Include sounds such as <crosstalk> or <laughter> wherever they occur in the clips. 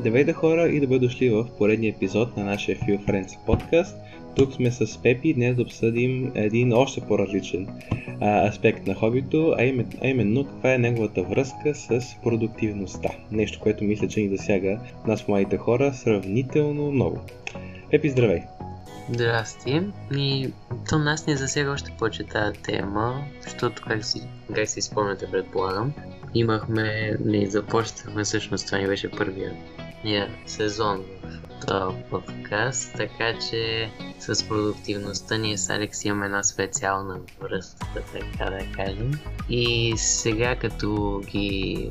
Здравейте хора и добре дошли в поредния епизод на нашия Few Friends подкаст. Тук сме с Пепи днес да обсъдим един още по-различен а, аспект на хобито, а именно, а именно каква е неговата връзка с продуктивността. Нещо, което мисля, че ни засяга нас младите хора сравнително много. Пепи, здравей! Здрасти. И то нас ни засяга още повече тази тема, защото как си, как си спомняте, предполагам, имахме, не започнахме всъщност, това ни беше първия ния сезон в този подкаст, така че с продуктивността ние с Алекс имаме една специална връзка, така да кажем. И сега като ги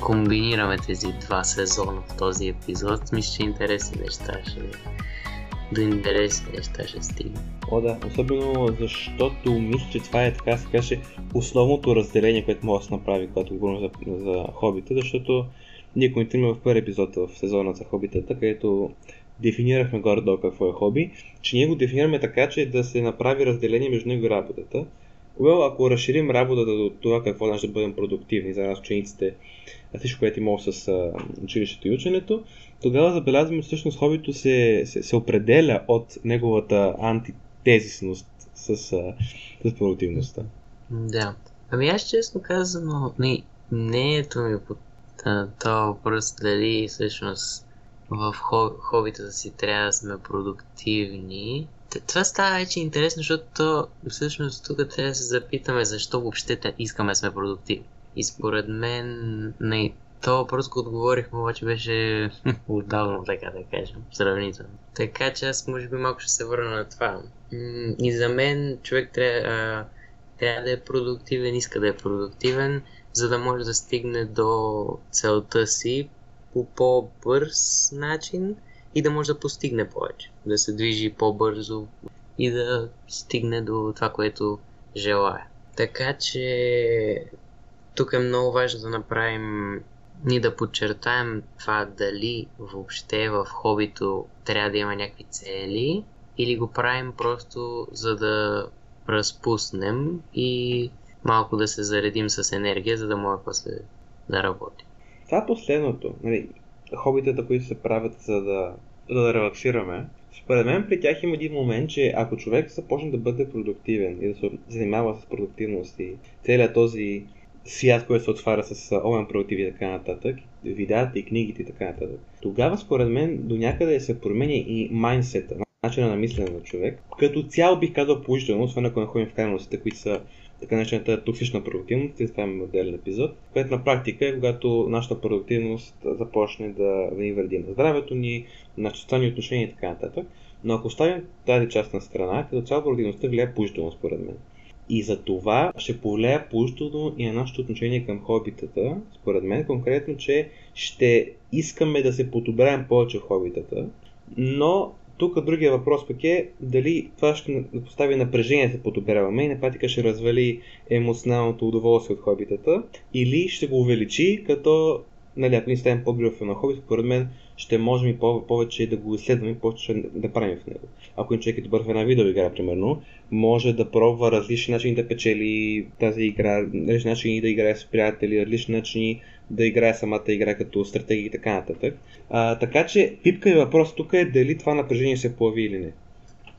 комбинираме тези два сезона в този епизод, мисля, че интересни неща ще до интересни неща ще стигне. О, да, особено защото мисля, че това е така се каже основното разделение, което може да се направи, когато говорим за, за хобита, защото ние коментираме в първи епизод в сезона за хобитата, където дефинирахме горе-долу какво е хоби, че ние го дефинираме така, че да се направи разделение между него и работата. Well, ако разширим работата до това какво значи да бъдем продуктивни за нас учениците, всичко, което има с а, училището и ученето, тогава забелязваме, че всъщност хобито се, се, се определя от неговата антитезисност с, а, с продуктивността. Да. Ами аз честно казано, не, не ето ми по този въпрос дали всъщност в хобитата си трябва да сме продуктивни. Това става вече интересно, защото всъщност тук трябва да се запитаме защо въобще искаме да сме продуктивни. И според мен, не, то въпрос, който отговорихме, обаче беше <laughs> отдавна, така да кажем, сравнително. Така че аз може би малко ще се върна на това. И за мен човек трябва, трябва да е продуктивен, иска да е продуктивен, за да може да стигне до целта си по по-бърз начин и да може да постигне повече. Да се движи по-бързо и да стигне до това, което желая. Така че тук е много важно да направим ни да подчертаем това дали въобще в хобито трябва да има някакви цели или го правим просто за да разпуснем и малко да се заредим с енергия, за да може после да работи. Това е последното. Нали, хобитата, които се правят за да, за да релаксираме, според мен при тях има един момент, че ако човек започне да бъде продуктивен и да се занимава с продуктивност и целият този свят, който се отваря с онлайн продуктиви и така нататък, видеята и книгите и така нататък, тогава според мен до някъде се променя и майнсета, начина на мислене на човек. Като цяло бих казал положително, освен ако не ходим в крайностите, които са така наречената токсична продуктивност, и това е отделен епизод, което на практика е когато нашата продуктивност започне да, да ни вреди на здравето ни, на чувствани отношения и така нататък. Но ако оставим тази част на страна, като цяло продуктивността влияе положително според мен. И за това ще повлияе положително и на нашето отношение към хобитата, според мен конкретно, че ще искаме да се подобряем повече в хобитата, но тук другия въпрос пък е дали това ще постави напрежение се подобряваме и на практика ще развали емоционалното удоволствие от хобитата или ще го увеличи, като нали, ако ни ставим по-гръв на хоби, според мен ще можем и повече да го изследваме и повече да правим в него. Ако един човек е добър в една видеоигра, примерно, може да пробва различни начини да печели тази игра, различни начини да играе с приятели, различни начини да играе самата игра като стратегия и така нататък. А, така че пипка и въпрос тук е дали това напрежение се появи или не.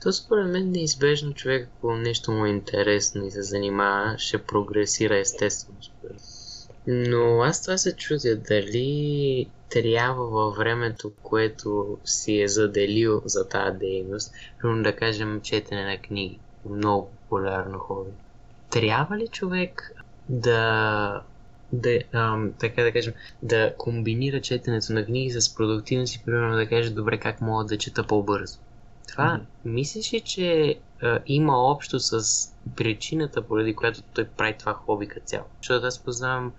То според мен неизбежно човек, ако нещо му е интересно и се занимава, ще прогресира естествено. Но аз това се чудя дали трябва във времето, което си е заделил за тази дейност, примерно да кажем четене на книги, много популярно хоби. Трябва ли човек да да, ам, така да кажем, да комбинира четенето на книги с продуктивност и примерно да каже, добре, как мога да чета по-бързо. Това, mm-hmm. мислиш ли, че а, има общо с причината, поради която той прави това хоби като цяло? Защото аз познавам,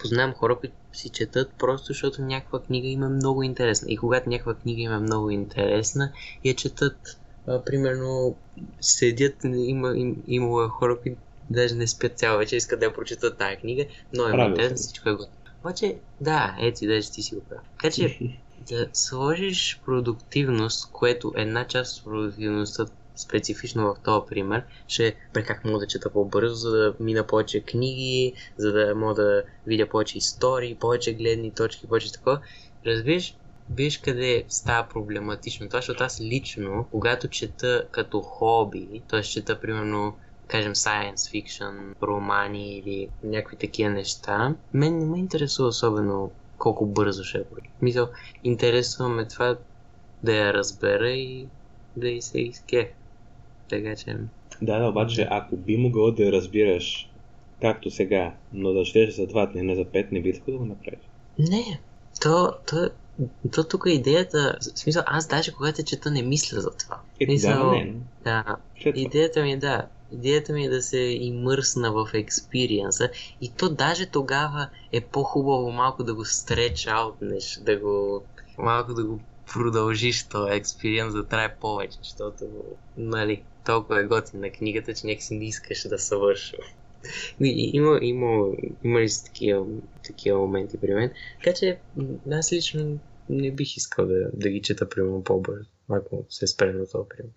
познавам хора, които си четат просто защото някаква книга има много интересна. И когато някаква книга има много интересна, я четат, а, примерно, седят, има, им, има хора, които даже не спят цяла вечер, искат да я прочитат тази книга, но е интересно, всичко е готово. Обаче, да, ето даже ти си го правил. Така че, <laughs> да сложиш продуктивност, което една част от продуктивността специфично в този пример, ще е как мога да чета по-бързо, за да мина повече книги, за да мога да видя повече истории, повече гледни точки, повече такова. Разбираш, виж къде става проблематично. Това, защото аз лично, когато чета като хоби, т.е. чета примерно кажем science fiction, романи или някакви такива неща, мен не ме интересува особено колко бързо ще е. Мисъл, интересува ме това да я разбера и да и се изкех. Така че... Да, да, обаче ако би могъл да я разбираш както сега, но да щеш за два дни, не за пет, не би да го направиш. Не, то, то, то тук е идеята, в смисъл, аз даже когато чета не мисля за това. Е, Мисъл, да, не. да, това. идеята ми е да, идеята ми е да се имърсна в експириенса и то даже тогава е по-хубаво малко да го стреч аутнеш, да го малко да го продължиш този експириенс да трае повече, защото нали, толкова е готина книгата, че някакси не искаш да съвършва. Има, има, има ли такива, такива моменти при мен. Така че аз лично не бих искал да, да ги чета примерно по-бързо, ако се спре на това примерно.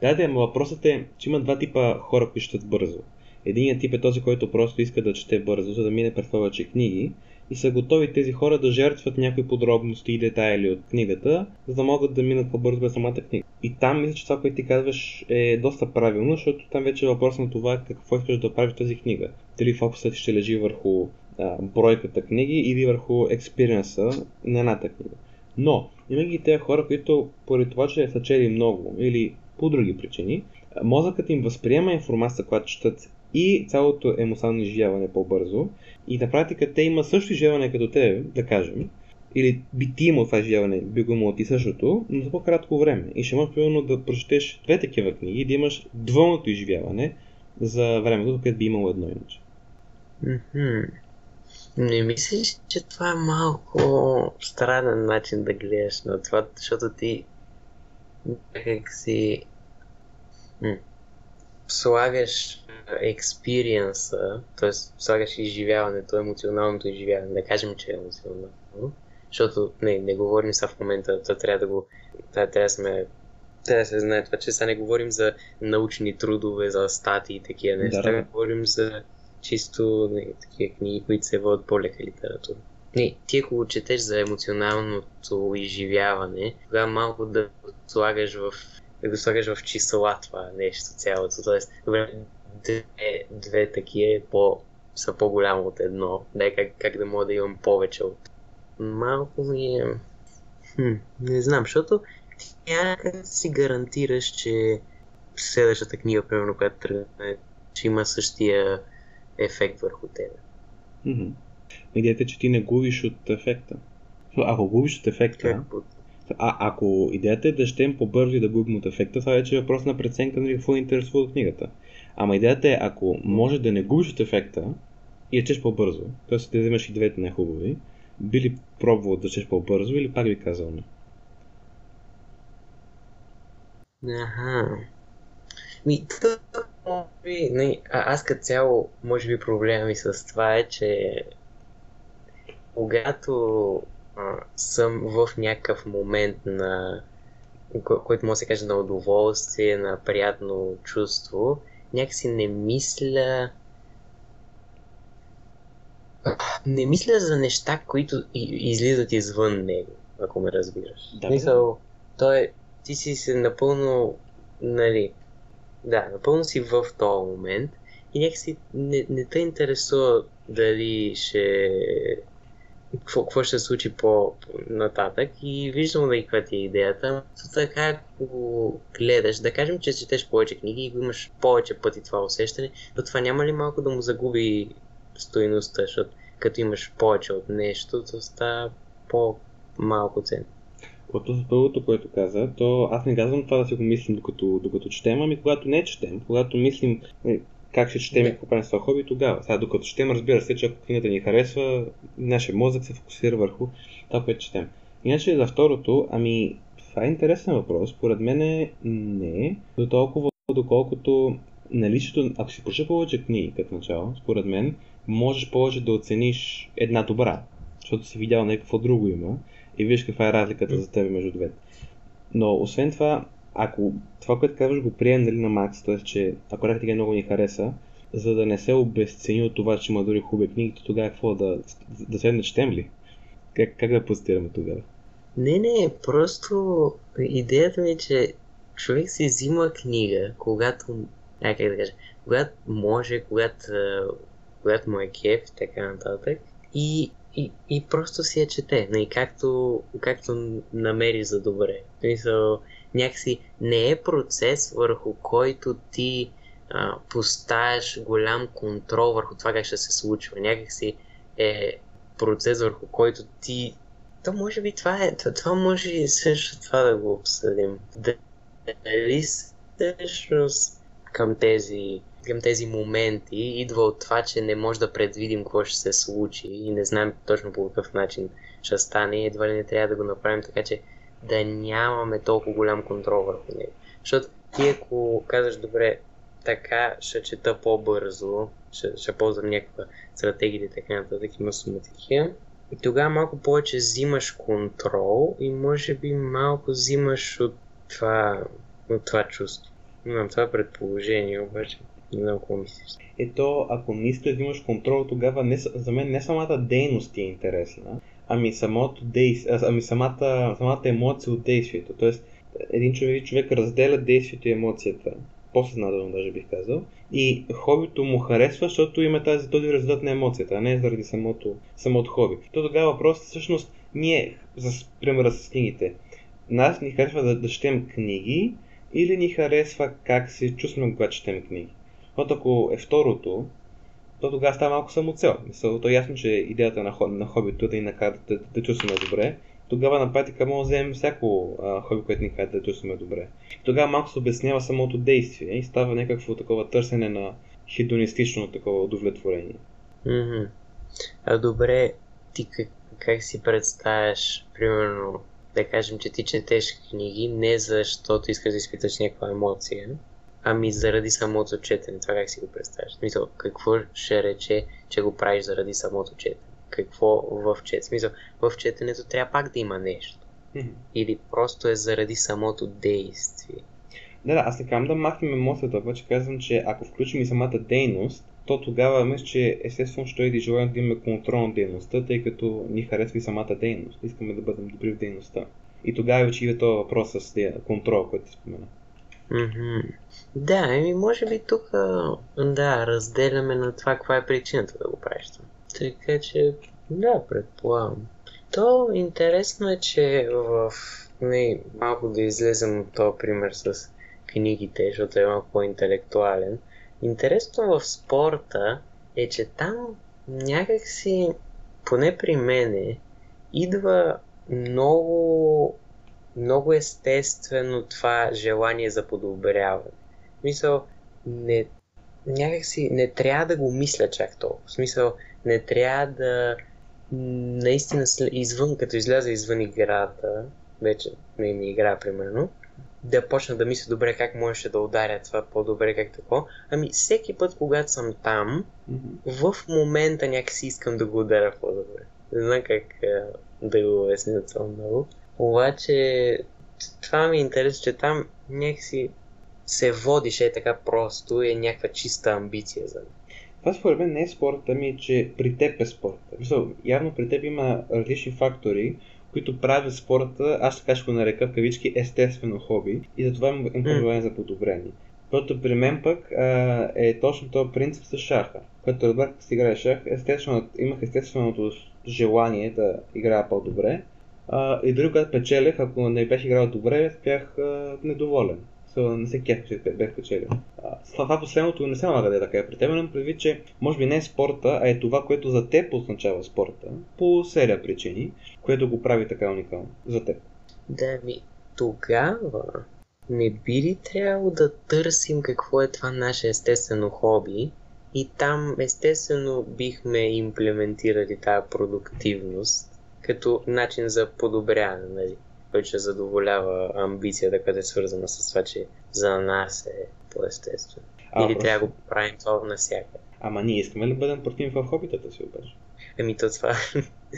Да, да, но въпросът е, че има два типа хора, които четат бързо. Единият тип е този, който просто иска да чете бързо, за да мине през повече книги и са готови тези хора да жертват някои подробности и детайли от книгата, за да могат да минат по-бързо през самата книга. И там мисля, че това, което ти казваш е доста правилно, защото там вече е въпрос на това какво искаш да правиш тази книга. Дали фокусът ще лежи върху а, бройката книги или върху експириенса на едната книга. Но, има ги тези хора, които поради това, че са чели много или по други причини, мозъкът им възприема информация, която четат и цялото емоционално изживяване по-бързо и на практика те имат също изживяване като те, да кажем, или би ти имал това изживяване, би го имал ти същото, но за по-кратко време. И ще можеш примерно да прочетеш две такива книги и да имаш двойното изживяване за времето, което би имало едно иначе. Не мислиш, че това е малко странен начин да гледаш на това, защото ти някак си м, слагаш експириенса, т.е. слагаш изживяването, емоционалното изживяване, да кажем, че е емоционално, защото не, не говорим сега в момента, то трябва да го, трябва, трябва да сме трябва да се знае това, че сега не говорим за научни трудове, за статии и такива неща, Да, да. говорим за чисто не, такива книги, които се водят по-лека литература. Не, ти ако го четеш за емоционалното изживяване, тогава малко да го слагаш в, да го слагаш в числа това нещо цялото. Тоест, добре, две, две такива по, са по-голямо от едно. Не, как, как да мога да имам повече от... Малко ми е... Хм, не знам, защото ти някак си гарантираш, че следващата книга, примерно, която тръгне, че има същия ефект върху теб. Мгм. Идеята е, че ти не губиш от ефекта. Ако губиш от ефекта, А, ако идеята е да щем по-бързо и да губим от ефекта, това вече е въпрос на преценка нали, какво интересува от книгата. Ама идеята е, ако може да не губиш от ефекта и я чеш по-бързо, т.е. да вземеш и двете най-хубави, би ли пробвал да чеш по-бързо или пак би казал не? Аха. Ми, то, може би, не, а, аз като цяло, може би проблема ми с това е, че когато а, съм в някакъв момент на, ко- който може да се каже на удоволствие, на приятно чувство, някакси не мисля не мисля за неща, които излизат извън него, ако ме разбираш. Да, Мисъл, той ти си се напълно, нали, да, напълно си в този момент и някакси не, не те интересува дали ще... Какво, какво ще се случи по-нататък и виждам да и каква ти е идеята. Но така, ако гледаш, да кажем, че четеш повече книги и имаш повече пъти това усещане, но това няма ли малко да му загуби стоеността, защото като имаш повече от нещо, то става по-малко ценно. За първото, което каза, то аз не казвам това да си го мислим докато, докато четем, ами когато не четем, когато мислим е, как ще четем и какво правим с хоби, тогава. Сега докато четем, разбира се, че ако книгата ни харесва, нашия мозък се фокусира върху това, което четем. Иначе за второто, ами това е интересен въпрос. Според мен е не, до толкова доколкото наличието, ако си прочета повече книги като начало, според мен, можеш повече да оцениш една добра, защото си видял някакво друго има и виж каква е разликата за теб между двете. Но освен това, ако това, което казваш, го прием нали, на макс, т.е. че ако ти много ни хареса, за да не се обесцени от това, че има дори хубави книги, то тогава какво да, да седне четем ли? Как, как да позитираме тогава? Не, не, просто идеята ми е, че човек си взима книга, когато, а, как да кажа, когато може, когато, когато му е кеф така нататък. И, и, и просто си я чете, и нали, както, както намери за добре. Мисъл, някакси не е процес, върху който ти а, поставяш голям контрол върху това как ще се случва. Някакси е процес, върху който ти... То може би това е... То, това може и също това да го обсъдим. Дали всъщност към тези към тези моменти идва от това, че не може да предвидим какво ще се случи и не знаем точно по какъв начин ще стане и едва ли не трябва да го направим така, че да нямаме толкова голям контрол върху него. Защото ти ако казваш, добре, така ще чета по-бързо, ще, ще ползвам някаква стратегия или така нататък, има суматихия, и тогава малко повече взимаш контрол и може би малко взимаш от това, от това чувство. Имам това предположение, обаче не знам какво мислиш. Ето, ако не искаш да взимаш контрол, тогава не, за мен не самата дейност ти е интересна, ами самото действие, ами самата, самата емоция от действието. Тоест, един човек, човек разделя действието и емоцията, по-съзнателно даже бих казал, и хобито му харесва, защото има тази, този резултат на емоцията, а не заради самото, самото хоби. То тогава въпросът всъщност ние, за примера с книгите, нас ни харесва да, да четем книги или ни харесва как се чувстваме, когато четем книги. Защото ако е второто, то тогава става малко самоцел. Мисъл, то е ясно, че идеята на, на хобито е да ни накара да, да чувстваме добре. Тогава на практика може да вземем всяко а, хоби, което ни кара да чувстваме добре. Тогава малко се обяснява самото действие и става някакво такова търсене на хедонистично такова удовлетворение. Mm-hmm. А добре, ти как, как си представяш, примерно, да кажем, че ти четеш книги не защото искаш да изпиташ някаква емоция, Ами заради самото четене, това как си го представяш? Смисъл, какво ще рече, че го правиш заради самото четене? Какво в четене? Смисъл, в четенето трябва пак да има нещо. Mm-hmm. Или просто е заради самото действие. Да, да, аз не казвам да махнем емоцията, обаче казвам, че ако включим и самата дейност, то тогава мисля, че естествено ще и желаем да имаме контрол на дейността, тъй като ни харесва и самата дейност. Искаме да бъдем добри в дейността. И тогава вече идва този въпрос с контрол, който ти спомена. Mm-hmm. Да, еми може би тук да, разделяме на това каква е причината да го правиш. Така че, да, предполагам. То интересно е, че в... Не, малко да излезем от този пример с книгите, защото е малко по-интелектуален. Интересно в спорта е, че там някакси, поне при мене, идва много много естествено това желание за подобряване. В смисъл, не, някакси не трябва да го мисля чак толкова. В смисъл, не трябва да наистина извън, като изляза извън играта, вече не ми игра, примерно, да почна да мисля добре как можеше да ударя това по-добре, как тако. Ами всеки път, когато съм там, mm-hmm. в момента някакси искам да го ударя по-добре. Не знам как да го обясня това много. Обаче, това ми е интересно, че там някакси се водиш е така просто и е някаква чиста амбиция за това според мен не е спорта ми, че при теб е спорта. Мисъл, явно при теб има различни фактори, които правят спорта, аз така ще го нарека в кавички, естествено хоби и затова имам mm. за подобрение. Защото при мен пък а, е точно този принцип с шаха. Като разбрах как се играе шах, естествено, имах естественото желание да играя по-добре, а, и дори когато печелех, ако не бях играл добре, бях а, недоволен. So, не се кеф, че бях печелил. Това последното не се налага да е така. При теб имам предвид, че може би не е спорта, а е това, което за теб означава спорта, по серия причини, което го прави така уникално за теб. Да, ми тогава не би ли трябвало да търсим какво е това наше естествено хоби и там естествено бихме имплементирали тази продуктивност като начин за подобряване, нали? който ще задоволява амбицията, която е свързана с това, че за нас е по-естествено. А, Или просто... трябва да го правим това навсякъде. Ама ние искаме ли да бъдем против в хобитата си обаче? Ами то това...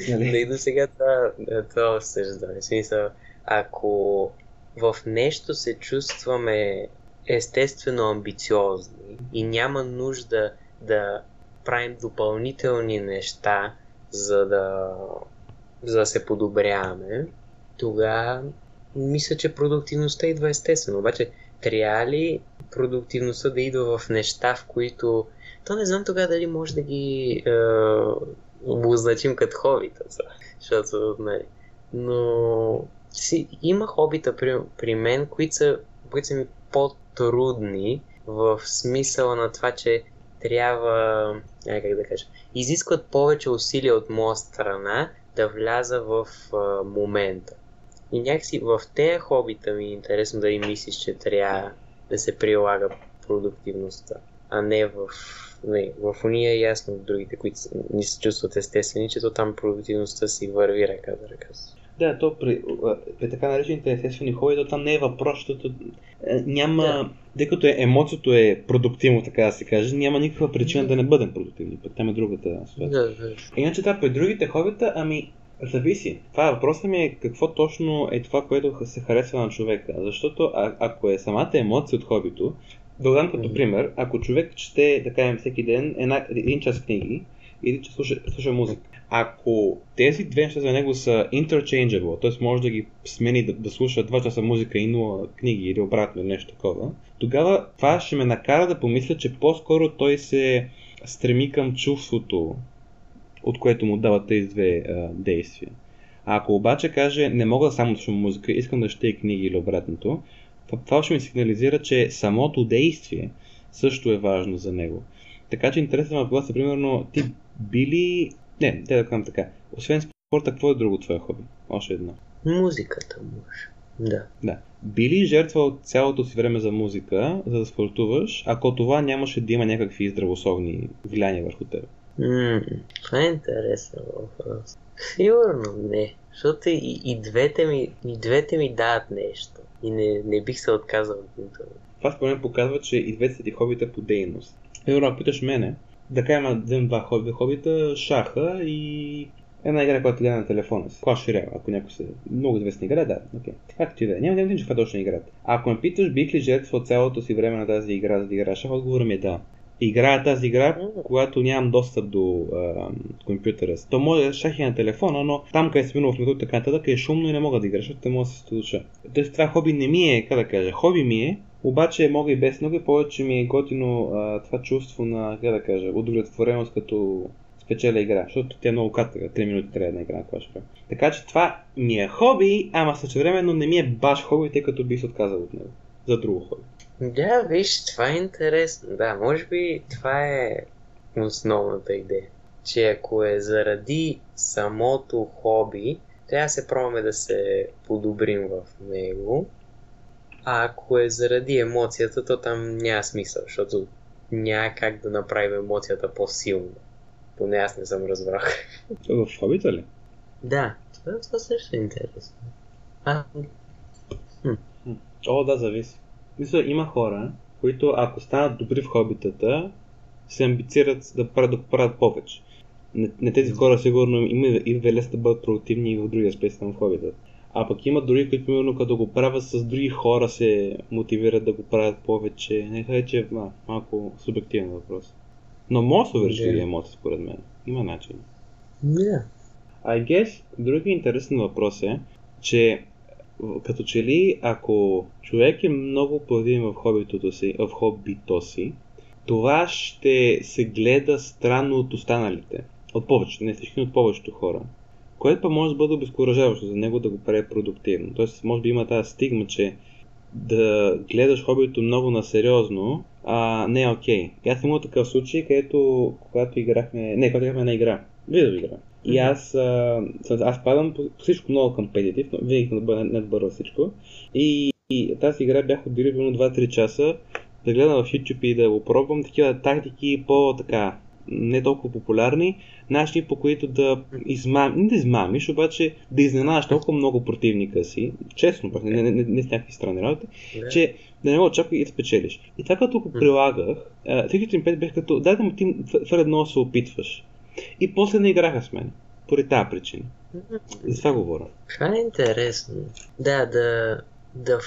Нали? <laughs> да и до сега това, това осъждане. Смисъл, ако в нещо се чувстваме естествено амбициозни и няма нужда да правим допълнителни неща, за да за да се подобряваме, тогава мисля, че продуктивността идва естествено. Обаче, трябва ли продуктивността да идва в неща, в които... То не знам тогава дали може да ги е, обозначим като хобита, защото, нали. Но си, има хобита при, при мен, които са, които са ми по-трудни в смисъла на това, че трябва, не, как да кажа, изискват повече усилия от моя страна да вляза в а, момента. И някакси в тези хобита ми е интересно да и мислиш, че трябва да се прилага продуктивността, а не в не, в уния ясно в другите, които ни се чувстват естествени, че то там продуктивността си върви ръка за ръка. Да, то при, при така наречените естествени хоби, то там не е въпрос, защото е, няма, да. тъй като е, емоцията е продуктивно, така да се каже, няма никаква причина да, да не бъдем продуктивни, пък там е другата ситуация. Да, да. Иначе това при другите хобита, ами Зависи. Това въпросът ми е какво точно е това, което се харесва на човека. Защото а, ако е самата емоция от хобито, да дам като пример, ако човек чете, да кажем, всеки ден една, един час книги или че слуша, слуша музика, ако тези две неща за него са interchangeable, т.е. може да ги смени да, да слуша 2 часа музика и 0 книги или обратно или нещо такова, тогава това ще ме накара да помисля, че по-скоро той се стреми към чувството, от което му дават тези две а, действия. А ако обаче каже, не мога само да слушам музика, искам да ще книги или обратното, това ще ми сигнализира, че самото действие също е важно за него. Така че интересен въпрос е, примерно, ти били... Не, те да кажем така. Освен спорта, какво е друго твое хоби? Още едно. Музиката може. Да. Да. Би ли жертвал цялото си време за музика, за да спортуваш, ако това нямаше да има някакви здравословни влияния върху теб? Ммм, това е интересен въпрос. Сигурно не. Защото и, и, двете ми, и двете ми дават нещо. И не, не бих се отказал от нито. Това според мен показва, че и двете са ти хобита по дейност. Ако питаш мене, да кажем, да два хоби, хобита, шаха и една игра, която гледа на телефона си. Clash Royale, ако някой се много известна игра, да. Okay. Както и да е. Няма, няма, че това точно е играта. Ако ме питаш, бих ли жертвал цялото си време на тази игра, за да игра шах, отговорът ми е да играя тази игра, когато нямам достъп до а, компютъра. То може да шахи на телефона, но там къде се минува в метро така нататък е шумно и не мога да игра, защото те мога да се студуша. Тоест това хоби не ми е, как да кажа, хоби ми е, обаче мога и без много и повече ми е готино а, това чувство на, как да кажа, удовлетвореност като спечеля игра, защото тя е много кратка, 3 минути трябва да игра на Royale. Така че това ми е хоби, ама същевременно не ми е баш хоби, тъй като би се отказал от него за друго хоби. Да, виж, това е интересно. Да, може би това е основната идея. Че ако е заради самото хоби, трябва да се пробваме да се подобрим в него. А ако е заради емоцията, то там няма смисъл, защото няма как да направим емоцията по-силна. Поне аз не съм разбрал. В хобита ли? Да, това, това също е интересно. А, хм. О, да, зависи. Мисля, има хора, които ако станат добри в хобитата, се амбицират да правят, да правят повече. Не, не тези хора сигурно има и велес да бъдат продуктивни и в други аспекти на хобитата. А пък има други, които примерно като го правят с други хора се мотивират да го правят повече. Не е, че а, малко субективен въпрос. Но може да се yeah. емоции според мен. Има начин. Yeah. I guess, други интересен въпрос е, че като че ли, ако човек е много плодин в хобито си, в хобито си, това ще се гледа странно от останалите. От повечето, не всички, от повечето хора. Което па може да бъде обезкуражаващо за него да го прави продуктивно. Тоест, може би има тази стигма, че да гледаш хобито много на сериозно, а, не е окей. Okay. Аз имал такъв случай, където когато играхме, не, когато играхме на игра, видео игра. И аз, а, аз падам по всичко много компетитив, но винаги съм надбървал всичко. И, и тази игра бях отделил 2-3 часа да гледам в YouTube и да го пробвам такива тактики по-така не толкова популярни, начини по които да измам... не да измамиш, обаче да изненадаш толкова много противника си, честно, пък не, не, не, не с някакви странни работи, yeah. че да не го очаква и да спечелиш. И това като го прилагах, всеки им пет бях като, дай да му ти много се опитваш. И после не играха с мен. Поради тази причина. За това говоря. Това е интересно. Да, да, да,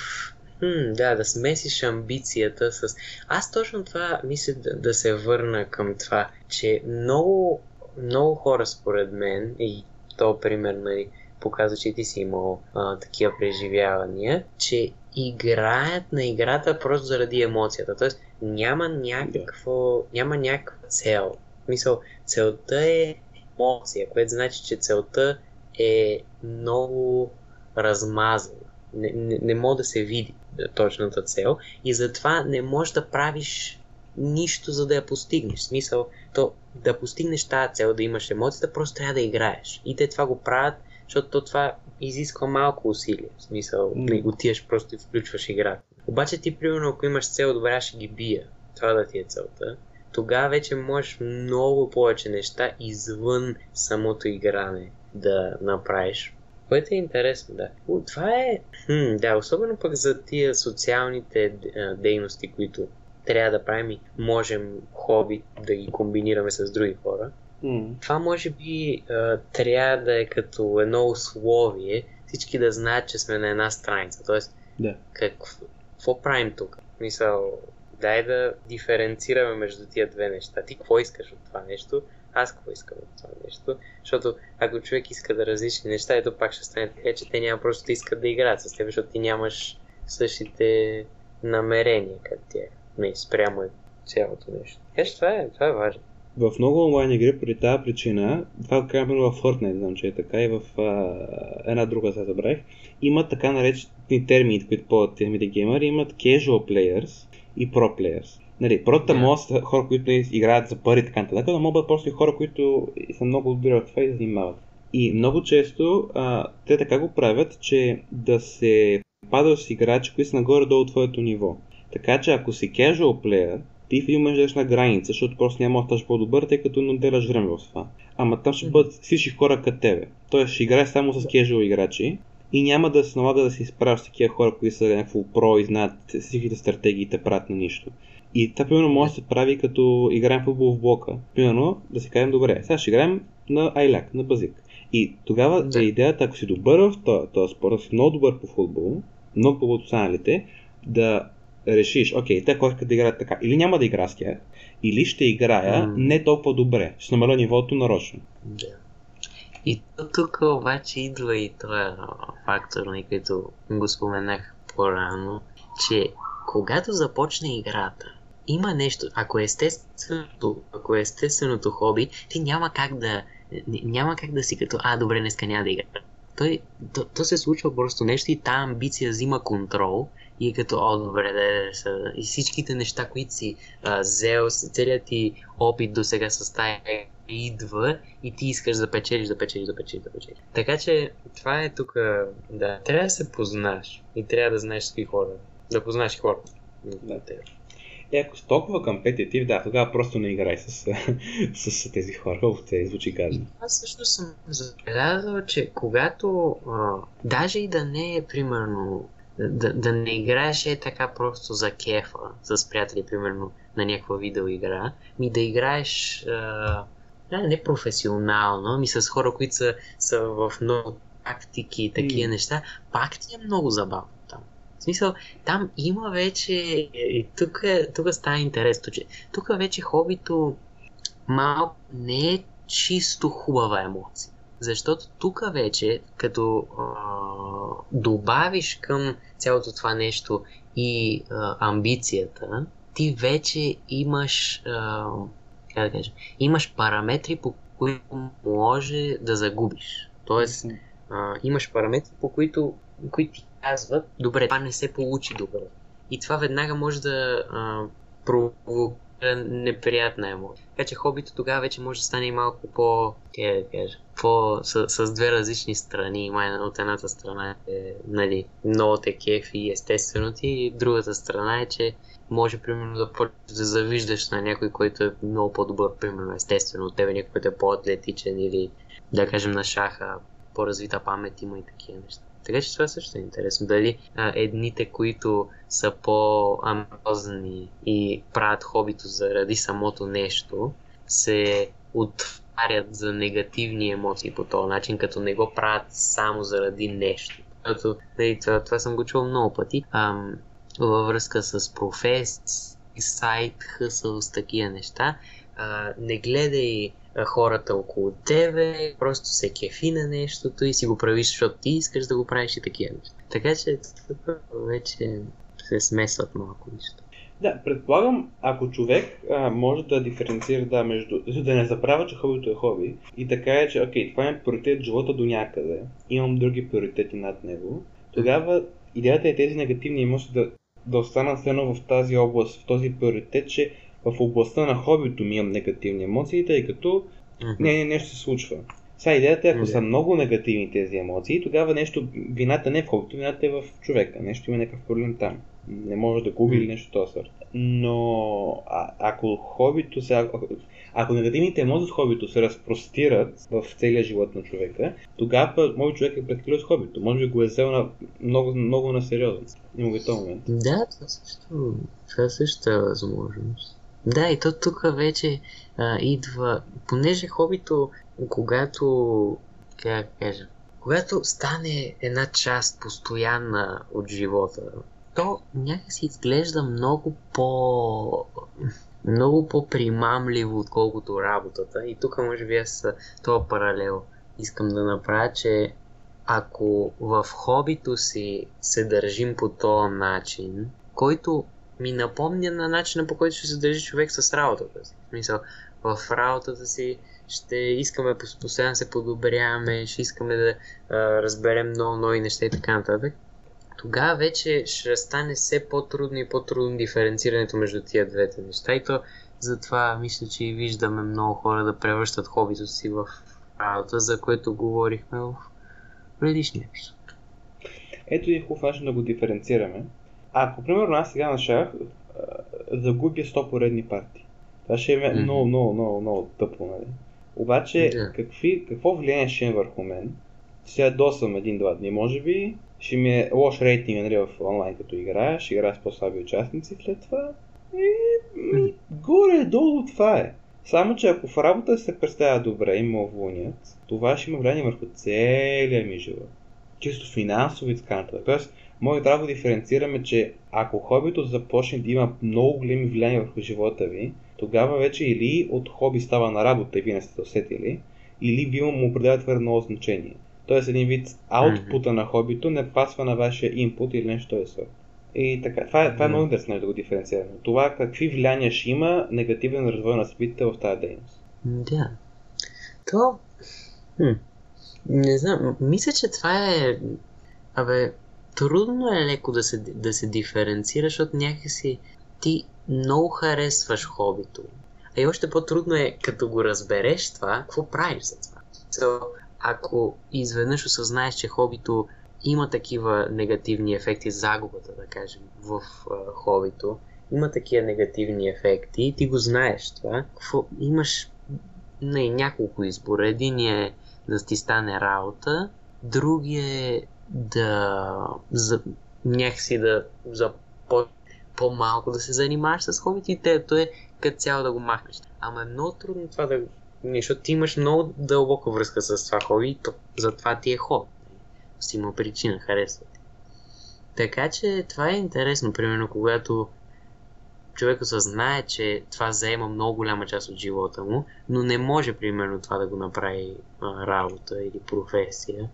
хм, да, да смесиш амбицията с... Аз точно това мисля да, да се върна към това, че много, много хора според мен, и то пример, нали, показва, че ти си имал а, такива преживявания, че играят на играта просто заради емоцията. Тоест няма някакво, няма някаква цел. Мисъл, целта е емоция, което значи, че целта е много размазана. Не, не, не може да се види точната цел и затова не можеш да правиш нищо, за да я постигнеш. В смисъл, то да постигнеш тази цел, да имаш емоцията, просто трябва да играеш. И те това го правят, защото това изисква малко усилие. В смисъл, mm. отиваш просто и включваш играта. Обаче ти, примерно, ако имаш цел, добре, ще ги бия. Това да ти е целта. Тогава вече можеш много повече неща извън самото игране да направиш. Което е интересно, да. О, това е... Хм, да, особено пък за тия социалните дейности, които трябва да правим и можем хоби да ги комбинираме с други хора. Mm. Това може би а, трябва да е като едно условие всички да знаят, че сме на една страница. Тоест, да. какво, какво правим тук? Мисъл, дай да диференцираме между тия две неща. Ти какво искаш от това нещо? Аз какво искам от това нещо? Защото ако човек иска да различни неща, ето пак ще стане така, че те няма просто да искат да играят с теб, защото ти нямаш същите намерения като тях. Не, спрямо е цялото нещо. Така че това е, това е важно. В много онлайн игри поради тази причина, това казваме в Fortnite, знам, че е така и в а, една друга се забравих, има така наречени термини, които ползват термите геймери, имат casual players и pro players. Нали, прото yeah. могат са хора, които играят за пари така нататък, но могат просто и хора, които са много добри в това и занимават. И много често а, те така го правят, че да се падат с играчи, които са нагоре-долу твоето ниво. Така че ако си casual player, ти в един момент на граница, защото просто няма да ставаш по-добър, тъй като не отделяш време в това. Ама там ще бъдат всички хора като тебе. Тоест ще играеш само с casual играчи и няма да се налага да се изправяш с такива хора, които са някакво про и знаят всичките стратегии и те правят на нищо. И това, примерно, може да се прави като играем футбол в блока. Примерно, да си кажем, добре, сега ще играем на Айляк, на базик. И тогава да. е идеята, ако си добър в този спорт, си много добър по футбол, много по останалите, да решиш, окей, те кой искат да играят така, или няма да игра с тях, или ще играя mm. не толкова добре, ще намаля нивото нарочно. Да. И тук обаче идва и този фактор, който го споменах по-рано, че когато започне играта, има нещо, ако е естественото, ако е естественото хоби, ти няма как да, няма как да си като, а, добре, днеска няма да игра. Той, то, то се случва просто нещо и тази амбиция взима контрол и е като, о, добре, да, да, и всичките неща, които си а, взел, целият ти опит до сега с тая идва и ти искаш да печелиш, да печелиш, да печелиш, да печелиш. Така че това е тук, да, трябва да се познаеш и трябва да знаеш с какви хора, да познаеш хората. Да. Е, ако си толкова компетитив, да, тогава просто не играй с, <laughs> с, с тези хора, те звучи гадно. Аз също съм забелязал, че когато, а, даже и да не е, примерно, да, да не играеш е така просто за кефа с приятели, примерно на някаква видеоигра, ми да играеш а, не професионално, ми с хора, които са, са в много тактики и такива mm. неща, пак ти е много забавно. В смисъл, там има вече, тук, тук става интересно, че тук вече хобито малко не е чисто хубава емоция. Защото тук вече, като а, добавиш към цялото това нещо и а, амбицията, ти вече имаш, а, как да кажа, имаш параметри, по които може да загубиш. Тоест, а, имаш параметри, по които, които ти казват, добре, това не се получи добре. И това веднага може да а, провокира неприятна емоция. Така че хобито тогава вече може да стане и малко по, как да кажа, по, с, с две различни страни. Има от едната страна е, нали, много те кефи естествено ти, и другата страна е, че може примерно да да завиждаш на някой, който е много по-добър, примерно естествено от тебе, някой, който е по-атлетичен или да кажем на шаха, по-развита памет има и такива неща. Така че това също е интересно. Дали а, едните, които са по-амбиозни и правят хобито заради самото нещо, се отварят за негативни емоции по този начин, като не го правят само заради нещо. Защото, нали, това, това съм го чул много пъти. Ам, във връзка с професии сайт, хъсъл с такива неща. А, не гледай хората около тебе, просто се кефи на нещото и си го правиш, защото ти искаш да го правиш и такива неща. Така че тук вече се смесват малко неща. Да, предполагам, ако човек а, може да диференцира да, между, <laughs> да не забравя, че хобито е хоби и така е, че окей, това е приоритет живота до някъде, имам други приоритети над него, тогава идеята е тези негативни емоции да, да останат следно в тази област, в този приоритет, че в областта на хобито ми имам негативни емоции, тъй като не, не, нещо се случва. Сега идеята е, ако са много негативни тези емоции, тогава нещо, вината не е в хобито, вината е в човека. Нещо има някакъв проблем там. Не може да губи или нещо този сорт. Но а, ако хобито се, ако, ако негативните емоции с хобито се разпростират в целия живот на човека, тогава може човек е прекалил с хобито. Може би го е взел на много, много на сериозно. Има този момент. Да, това също, това също е възможност. Да, и то тук вече а, идва, понеже хобито, когато, как кажа, когато стане една част постоянна от живота, то някакси изглежда много по... много по-примамливо, отколкото работата. И тук може би аз това паралел искам да направя, че ако в хобито си се държим по този начин, който ми напомня на начина по който ще се държи човек с работата си. В смисъл, в работата си ще искаме постоянно се подобряваме, ще искаме да а, разберем много нови неща и така нататък. Тогава вече ще стане все по-трудно и по-трудно диференцирането между тия двете неща. И то затова мисля, че и виждаме много хора да превръщат хобито си в работа, за което говорихме в предишния епизод. Ето и хубав начин да го диференцираме. Ако, примерно, аз сега на шах загубя 100 поредни партии, това ще е mm-hmm. много, много, много, много тъпо, нали? Обаче, yeah. какви, какво влияние ще е върху мен? Сега досвам един-два дни, може би, ще ми е лош рейтинг нали, в онлайн като играя, ще играя с по-слаби участници след това. И ми, горе-долу това е. Само, че ако в работа се представя добре и ме уволнят, това ще има влияние върху целия ми живот. Чисто финансово и така нататък. Тоест, може да го диференцираме, че ако хобито започне да има много големи влияния върху живота ви, тогава вече или от хоби става на работа и вие не сте усетили, или вие му определя твърде много значение. Тоест един вид аутпута mm-hmm. на хобито не пасва на вашия инпут или нещо е сорт. И така, това е, това е много интересно да го диференцираме. Това какви влияния ще има негативен развой на събитията в тази дейност. Да. То... Хм. Не знам, мисля, че това е... Абе, трудно е леко да се, да се диференцира, защото някакси ти много харесваш хобито. А и още по-трудно е, като го разбереш това, какво правиш за това. So, ако изведнъж осъзнаеш, че хобито има такива негативни ефекти, загубата, да кажем, в uh, хобито, има такива негативни ефекти ти го знаеш това, какво, имаш не, няколко избора. Един е да ти стане работа, другия е да за, някакси да за по, по-малко да се занимаваш с хобите и тето е като цяло да го махнеш. Ама е много трудно това да защото ти имаш много дълбока връзка с това хоби и то, затова ти е хоби. Си има причина, харесва ти. Така че това е интересно, примерно когато човек осъзнае, че това заема много голяма част от живота му, но не може примерно това да го направи а, работа или професия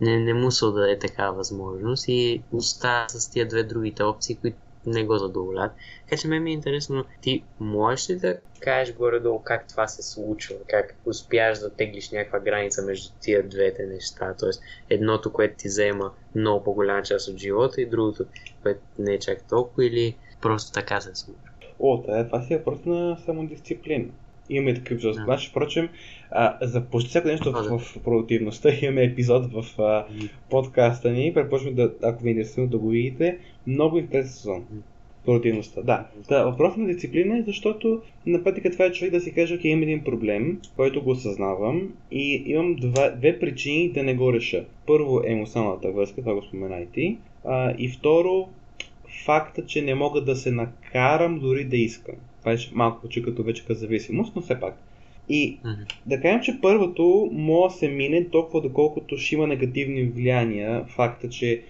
не, не му се даде такава възможност и остава с тия две другите опции, които не го задоволят. Така че ме ми е интересно, ти можеш ли да кажеш горе-долу как това се случва, как успяш да теглиш някаква граница между тия двете неща, т.е. едното, което ти взема много по-голяма част от живота и другото, което не е чак толкова или просто така се случва. О, това си е просто на самодисциплина. Имаме такъв. Да. Значи, впрочем, а, за почти всяко нещо в, в продуктивността <laughs> имаме епизод в а, подкаста ни. Препочвам да, ако ви е да го видите. Много интересен сезон. Продуктивността. Да. да. Въпрос на дисциплина е, защото на практика това е човек да си каже, окей, имам един проблем, който го осъзнавам и имам два, две причини да не го реша. Първо е емоционалната връзка, това го спомена и ти. А, и второ, факта, че не мога да се накарам дори да искам. Това е малко почти като вече като зависимост, но все пак. И mm-hmm. да кажем, че първото може да се мине толкова доколкото ще има негативни влияния. Факта, че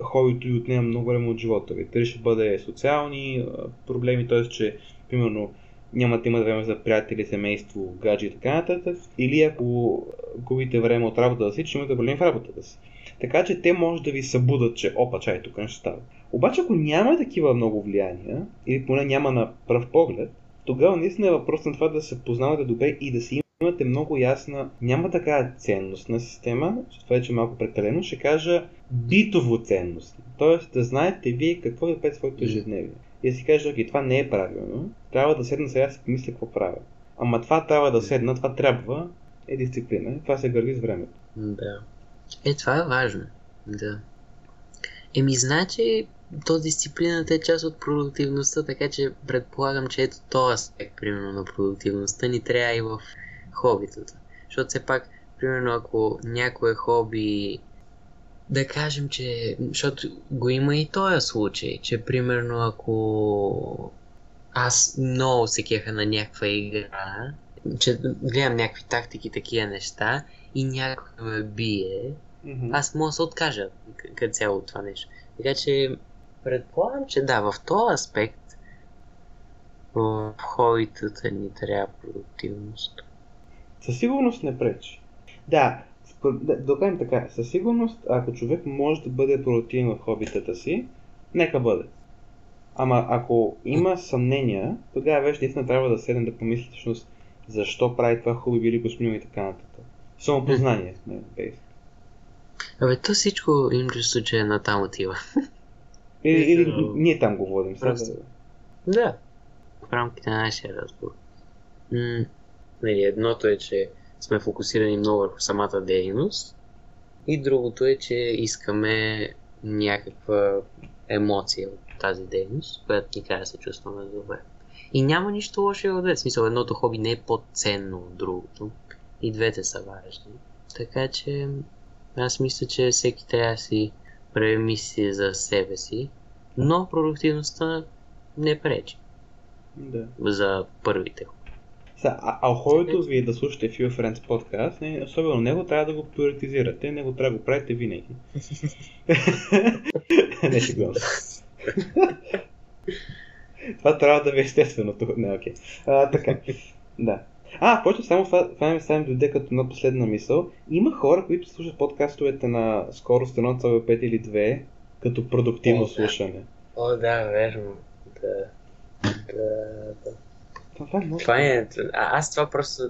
хобито и отнема много време от живота ви. Дали ще бъде социални проблеми, т.е. че, примерно, няма да имате време за приятели, семейство, гаджи и така нататък, или ако губите време от работата си, че имате проблеми в работата си. Така че те може да ви събудат, че опа, чай, тук не ще става. Обаче ако няма такива много влияния, или поне няма на пръв поглед, тогава наистина е въпрос на това да се познавате добре и да си имате много ясна, няма такава ценностна система, това е че малко прекалено, ще кажа битово ценност. Тоест да знаете вие какво е пред своето ежедневие. И да си кажете, окей, това не е правилно, трябва да седна сега и си помисля какво правя. Ама това трябва да седна, това трябва, е дисциплина. Това се гърди с времето. Да. Е, това е важно. Да. Еми, значи, то дисциплината е част от продуктивността, така че предполагам, че ето този аспект, примерно, на продуктивността ни трябва и в хобитата. Защото все пак, примерно, ако някое хоби да кажем, че, защото го има и този случай, че примерно ако аз много се кеха на някаква игра, че гледам някакви тактики, такива неща и някой ме бие, mm-hmm. аз мога да се откажа като цяло от това нещо. Така че предполагам, че да, в този аспект в хобитата ни трябва продуктивност. Със сигурност не пречи. Да, да, да кажем така, със сигурност, ако човек може да бъде продуктивен в хобитата си, нека бъде. Ама ако има съмнения, тогава вече наистина трябва да седнем да помисли всъщност защо прави това хубаво били го и така нататък. Самопознание, не, бейс. Абе, то всичко им чувство, че е на там отива. <laughs> Или, или ние там го водим. Просто... Да. В рамките на нашия разговор. М- нали, едното е, че сме фокусирани много върху самата дейност и другото е, че искаме някаква емоция от тази дейност, която ни кара да се чувстваме добре. И няма нищо лошо в двете. Смисъл, едното хоби не е по-ценно от другото. И двете са важни. Така че аз мисля, че всеки трябва да си премисли за себе си, но продуктивността не пречи. Да. За първите. Са, а, а хобито ви е да слушате Few Friends подкаст, не, особено него трябва да го приоритизирате, него трябва да го правите винаги. <laughs> не ще го. това трябва да ви е естествено. Не, окей. Okay. така. <laughs> Да. А, почва само това, това ми само дойде като на последна мисъл. Има хора, които слушат подкастовете на скорост 1,5 или 2 като продуктивно О, слушане. О, да, верно. Да. Да, да. Това е. Това е... А, аз това просто...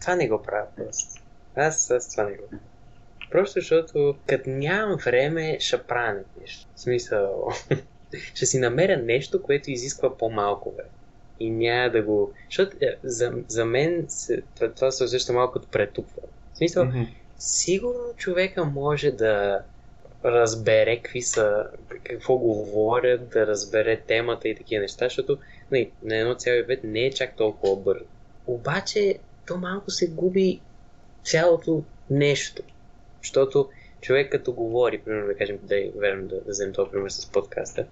Това не го правя просто. Аз, аз това не го правя. Просто защото като нямам време, ще правя нещо. В смисъл... <laughs> ще си намеря нещо, което изисква по-малко време. И няма да го... Защото е, за, за мен се, това, това се усеща малко като претупва. В смисъл, mm-hmm. сигурно човека може да разбере какви са, какво говорят, да разбере темата и такива неща, защото не, нали, на 1,5 не е чак толкова бързо. Обаче, то малко се губи цялото нещо. Защото човек като говори, примерно да кажем, да верно да, да вземем този пример с подкаста,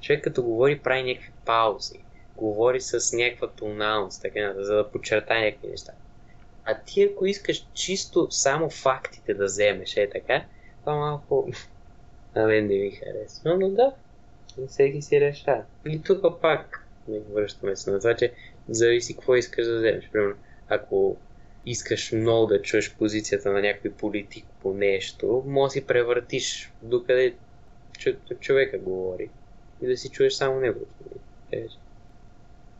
човек като говори прави някакви паузи, говори с някаква тоналност, така, за да подчертае някакви неща. А ти ако искаш чисто само фактите да вземеш, е така, това малко <laughs> на мен не ми харесва. Но да, всеки си решава. И тук пак не връщаме се на това, че зависи какво искаш да вземеш. Примерно, ако искаш много да чуеш позицията на някой политик по нещо, може да си превъртиш докъде човека говори и да си чуеш само него.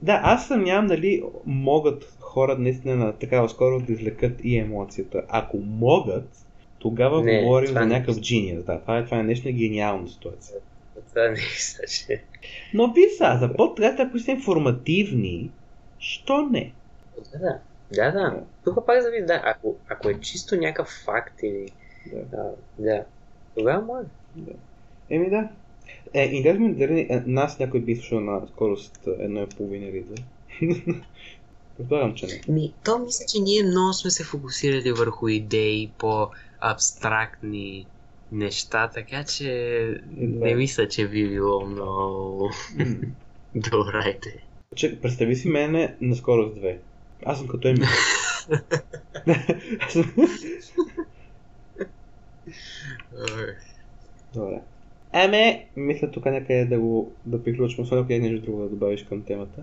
Да, аз съмнявам дали могат хора наистина на такава скоро да извлекат и емоцията. Ако могат, тогава не, говорим за някакъв джиниас. Да, това е, това е нещо гениална ситуация. Това не е Но ви са, за подкаст, ако са информативни, що не? Да, да. Да, да. Тук пак зависи, да. Ако, ако е чисто някакъв факт или... Да. А, да. Тогава може. Да. Еми да. Е, интересно ми дали е, нас някой би слушал на скорост едно и половина или две. <laughs> Предполагам, че не. Ми, то мисля, че ние много сме се фокусирали върху идеи по абстрактни неща, така че не е. мисля, че би било много <laughs> добра идея. Че, представи си мене на скорост 2. Аз съм като Еми. <laughs> Добре. Аме, мисля тук някъде да го да приключвам, особено ако нещо друго да добавиш към темата.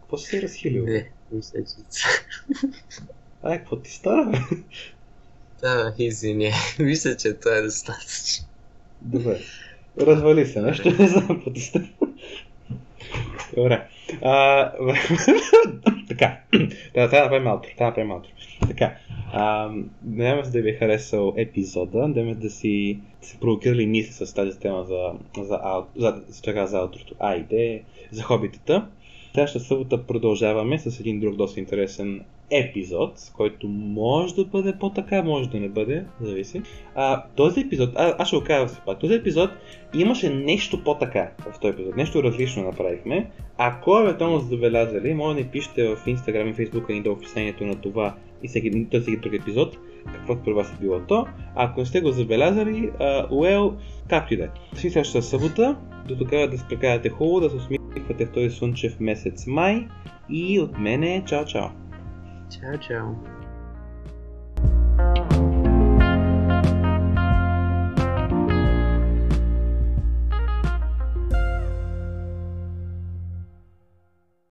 Какво си се разхилил? Не, мисля, че... А, какво ти стара? Да, извиня. <laughs> Мисля, че това е достатъчно. Добре. Развали се нещо, не знам какво ти става. Добре. А, <laughs> така. Трябва да направим аутро. Трябва да направим аутро. Така. А, се да ви е харесал епизода. Надявам се да си, си провокирали мисли с тази тема за, за, за, за, за, за аутрото. Айде, за хобитата. Следващата събота продължаваме с един друг доста интересен епизод, който може да бъде по-така, може да не бъде, зависи. А, този епизод, а, аз ще го кажа все пак, този епизод имаше нещо по-така в този епизод, нещо различно направихме. Ако евентуално сте забелязали, може да ни пишете в Instagram и Facebook ни до описанието на това и всеки, този всеки друг епизод, каквото при вас е било то. А ако не сте го забелязали, uh, well, както и да е. Си следващата събота, до тогава да се прекарате хубаво, да се усмихвате в този слънчев месец май и от мене чао Tchau, tchau.